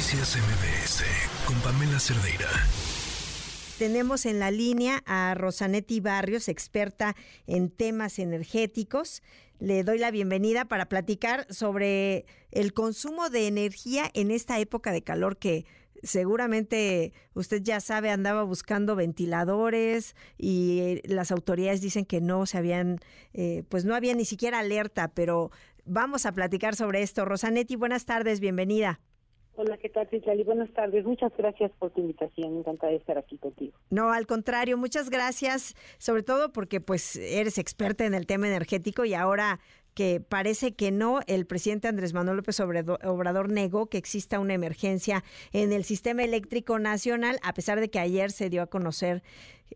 Noticias MBS con Pamela Cerdeira. Tenemos en la línea a Rosanetti Barrios, experta en temas energéticos. Le doy la bienvenida para platicar sobre el consumo de energía en esta época de calor que seguramente usted ya sabe, andaba buscando ventiladores y las autoridades dicen que no se habían, eh, pues no había ni siquiera alerta, pero vamos a platicar sobre esto. Rosanetti, buenas tardes, bienvenida. Hola, ¿qué tal, Citlali? Buenas tardes. Muchas gracias por tu invitación. Encantada de estar aquí contigo. No, al contrario, muchas gracias, sobre todo porque pues eres experta en el tema energético y ahora que parece que no, el presidente Andrés Manuel López Obrador negó que exista una emergencia en el sistema eléctrico nacional, a pesar de que ayer se dio a conocer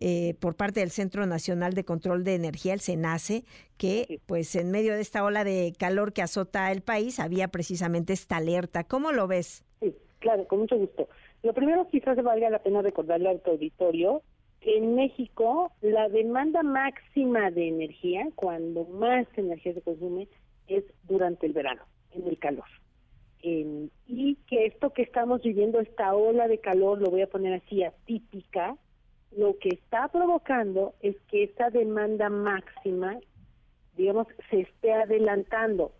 eh, por parte del Centro Nacional de Control de Energía, el CENACE, que pues en medio de esta ola de calor que azota el país había precisamente esta alerta. ¿Cómo lo ves? Sí, claro, con mucho gusto. Lo primero quizás valga la pena recordarle al auditorio en México la demanda máxima de energía, cuando más energía se consume, es durante el verano, en el calor. y que esto que estamos viviendo, esta ola de calor, lo voy a poner así, atípica, lo que está provocando es que esa demanda máxima, digamos, se esté adelantando,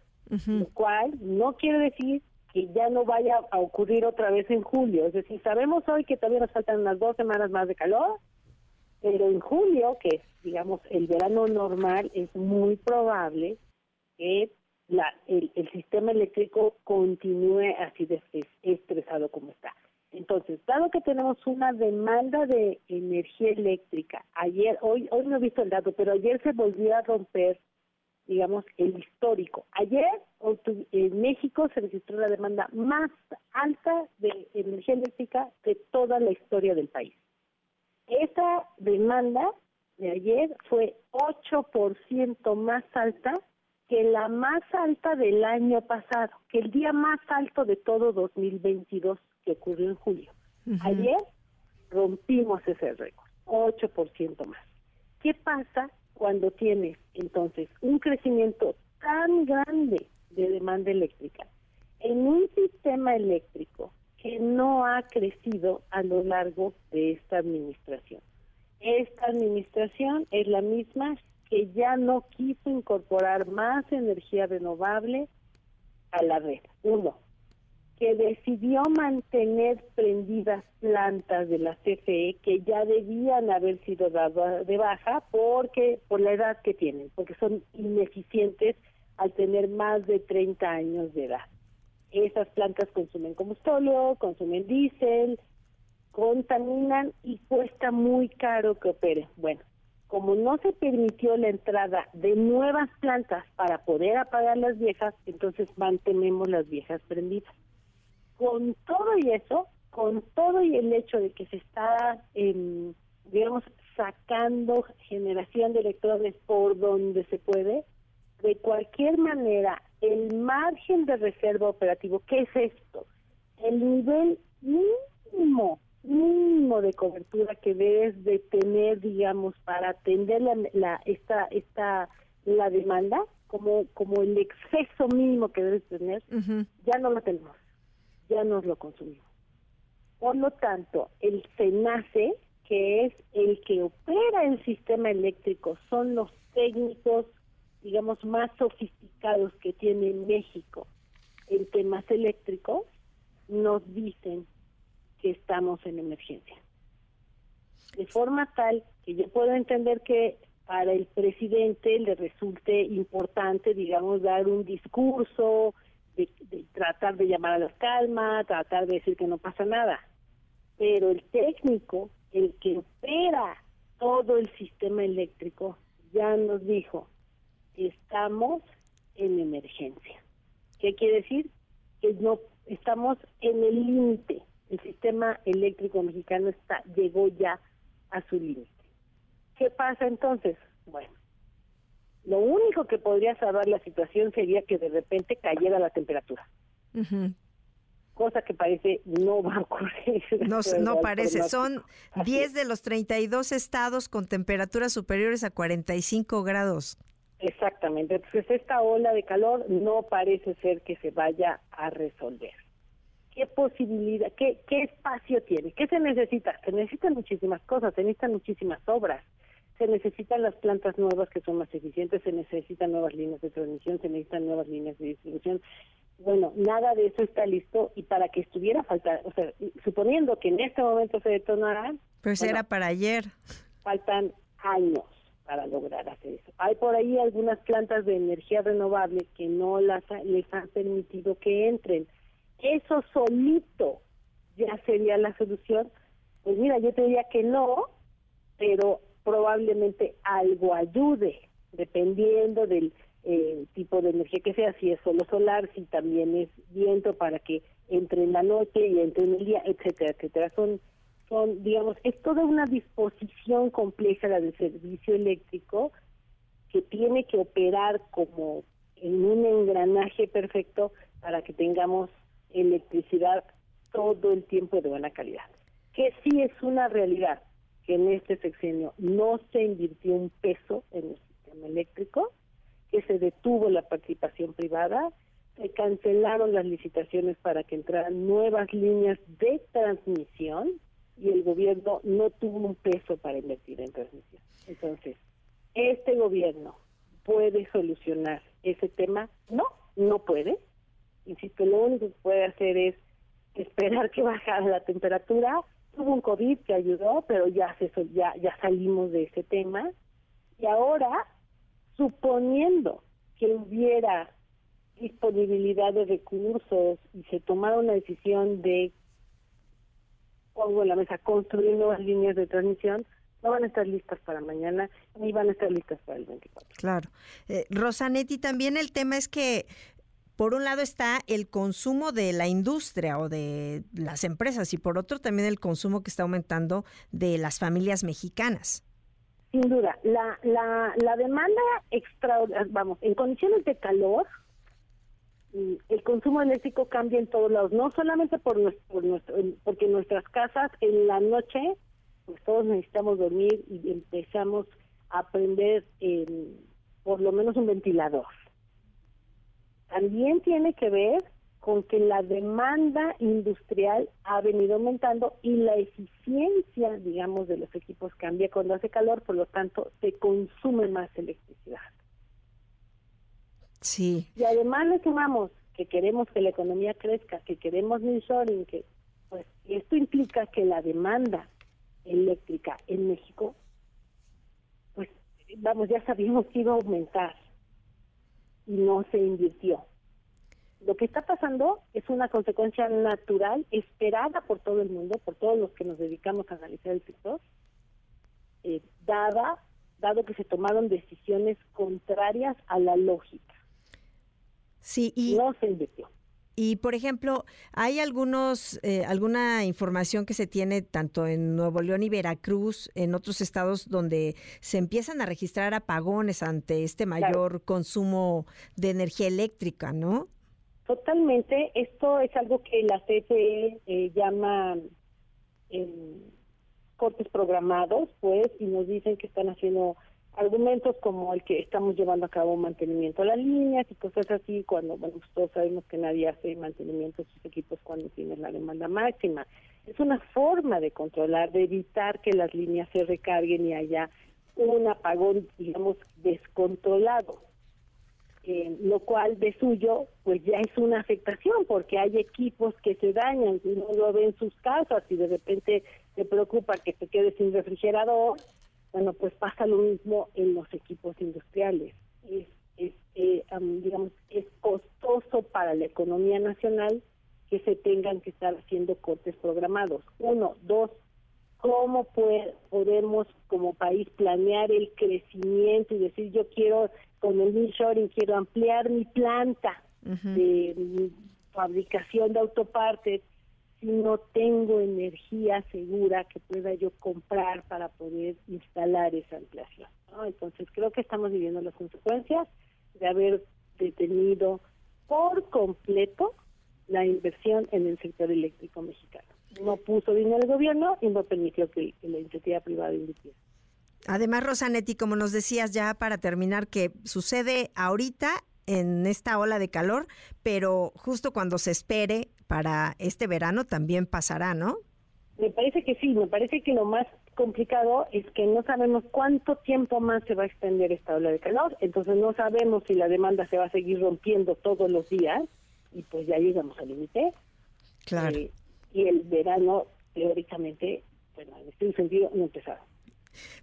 lo cual no quiere decir que ya no vaya a ocurrir otra vez en julio. Es decir, sabemos hoy que todavía nos faltan unas dos semanas más de calor, pero en julio, que es, digamos, el verano normal, es muy probable que la, el, sistema eléctrico continúe así de estresado como está. Entonces, dado que tenemos una demanda de energía eléctrica, ayer, hoy, hoy no he visto el dato, pero ayer se volvió a romper, digamos, el histórico. Ayer en México se registró la demanda más alta de energía eléctrica de toda la historia del país. Esa demanda de ayer fue 8% más alta que la más alta del año pasado, que el día más alto de todo 2022 que ocurrió en julio. Ayer rompimos ese récord, 8% más. ¿Qué pasa cuando tienes entonces un crecimiento tan grande de demanda eléctrica en un sistema eléctrico que no ha crecido a lo largo de esta administración. Esta administración es la misma que ya no quiso incorporar más energía renovable a la red. Uno, que decidió mantener prendidas plantas de la CFE que ya debían haber sido de baja porque por la edad que tienen, porque son ineficientes al tener más de 30 años de edad. Esas plantas consumen combustible, consumen diésel, contaminan y cuesta muy caro que operen. Bueno, como no se permitió la entrada de nuevas plantas para poder apagar las viejas, entonces mantenemos las viejas prendidas. Con todo y eso, con todo y el hecho de que se está, em, digamos, sacando generación de electrones por donde se puede, de cualquier manera el margen de reserva operativo, ¿qué es esto? El nivel mínimo, mínimo de cobertura que debes de tener, digamos, para atender la, esta, esta, la demanda, como, como el exceso mínimo que debes tener, ya no lo tenemos, ya nos lo consumimos. Por lo tanto, el SENACE, que es el que opera el sistema eléctrico, son los técnicos digamos, más sofisticados que tiene México en temas eléctricos, nos dicen que estamos en emergencia. De forma tal que yo puedo entender que para el presidente le resulte importante, digamos, dar un discurso, de, tratar de llamar a la calma, tratar de decir que no pasa nada. Pero el técnico, el que opera todo el sistema eléctrico, ya nos dijo, estamos en emergencia. ¿Qué quiere decir? Que no estamos en el límite. El sistema eléctrico mexicano está llegó ya a su límite. ¿Qué pasa entonces? Bueno, lo único que podría salvar la situación sería que de repente cayera la temperatura. Cosa que parece no va a ocurrir. No, no parece. Son 10 de los 32 estados con temperaturas superiores a 45 grados. Exactamente. Entonces esta ola de calor no parece ser que se vaya a resolver. qué posibilidad, qué, qué espacio tiene, qué se necesita. Se necesitan muchísimas cosas, se necesitan muchísimas obras, se necesitan las plantas nuevas que son más eficientes, se necesitan nuevas líneas de transmisión, se necesitan nuevas líneas de distribución. Bueno, nada de eso está listo y para que estuviera falta, o sea, suponiendo que en este momento se detonara. Pues era para ayer. Faltan años para lograr hacer eso. Hay por ahí algunas plantas de energía renovable que no las les han permitido que entren eso solito ya sería la solución, pues mira, yo te diría que no, pero probablemente algo ayude, dependiendo del eh, tipo de energía que sea, si es solo solar, si también es viento para que entre en la noche y entre en el día, etcétera, etcétera. Son, son, digamos, es toda una disposición compleja la del servicio eléctrico que tiene que operar como en un engranaje perfecto para que tengamos electricidad todo el tiempo de buena calidad. Que sí es una realidad que en este sexenio no se invirtió un peso en el sistema eléctrico, que se detuvo la participación privada, se cancelaron las licitaciones para que entraran nuevas líneas de transmisión y el gobierno no tuvo un peso para invertir en transmisión. Entonces, ¿este gobierno puede solucionar ese tema? No, no puede insisto, lo único que puede hacer es esperar que bajara la temperatura. Tuvo un COVID que ayudó, pero ya, se, ya, ya salimos de ese tema. Y ahora, suponiendo que hubiera disponibilidad de recursos y se tomara una decisión de, pongo en la mesa, construir nuevas líneas de transmisión, no van a estar listas para mañana ni van a estar listas para el 24. Claro. Eh, Rosanetti, también el tema es que por un lado está el consumo de la industria o de las empresas y por otro también el consumo que está aumentando de las familias mexicanas. Sin duda, la, la, la demanda extra, vamos, en condiciones de calor, el consumo eléctrico cambia en todos lados, no solamente por nuestro, nuestro porque en nuestras casas en la noche, pues todos necesitamos dormir y empezamos a prender por lo menos un ventilador también tiene que ver con que la demanda industrial ha venido aumentando y la eficiencia, digamos, de los equipos cambia cuando hace calor, por lo tanto, se consume más electricidad. Sí. Y además le sumamos que queremos que la economía crezca, que queremos nearshoring, que pues esto implica que la demanda eléctrica en México, pues vamos, ya sabíamos que iba a aumentar y no se invirtió. Lo que está pasando es una consecuencia natural, esperada por todo el mundo, por todos los que nos dedicamos a analizar el sector, eh, dada, dado que se tomaron decisiones contrarias a la lógica. Sí, y no se invirtió. Y por ejemplo, hay algunos eh, alguna información que se tiene tanto en Nuevo León y Veracruz, en otros estados donde se empiezan a registrar apagones ante este mayor consumo de energía eléctrica, ¿no? Totalmente. Esto es algo que la CFE eh, llama eh, cortes programados, pues, y nos dicen que están haciendo argumentos como el que estamos llevando a cabo mantenimiento a las líneas y cosas así, cuando, bueno, pues, todos sabemos que nadie hace mantenimiento a sus equipos cuando tiene la demanda máxima. Es una forma de controlar, de evitar que las líneas se recarguen y haya un apagón, digamos, descontrolado. Eh, lo cual de suyo pues ya es una afectación porque hay equipos que se dañan, si uno lo ve en sus casas y de repente se preocupa que se quede sin refrigerador, bueno, pues pasa lo mismo en los equipos industriales. Es, eh, digamos, es costoso para la economía nacional que se tengan que estar haciendo cortes programados. Uno, dos, ¿cómo podemos como país planear el crecimiento y decir yo quiero con el nearshoring quiero ampliar mi planta de fabricación de autopartes si no tengo energía segura que pueda yo comprar para poder instalar esa ampliación. Entonces creo que estamos viviendo las consecuencias de haber detenido por completo la inversión en el sector eléctrico mexicano. No puso dinero el gobierno y no permitió que, la iniciativa privada invirtiera. Además, Rosanetti, como nos decías ya para terminar, que sucede ahorita en esta ola de calor, pero justo cuando se espere para este verano también pasará, ¿no? Me parece que sí, me parece que lo más complicado es que no sabemos cuánto tiempo más se va a extender esta ola de calor, entonces no sabemos si la demanda se va a seguir rompiendo todos los días y pues ya llegamos al límite. Claro. Eh, y el verano, teóricamente, bueno, en este sentido, no empezado.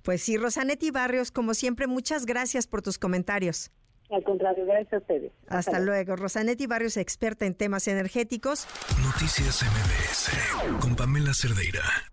Pues sí, Rosanetti Barrios, como siempre, muchas gracias por tus comentarios. Al contrario, gracias a ustedes. Hasta, luego. Rosanetti Barrios, experta en temas energéticos. Noticias MBS con Pamela Cerdeira.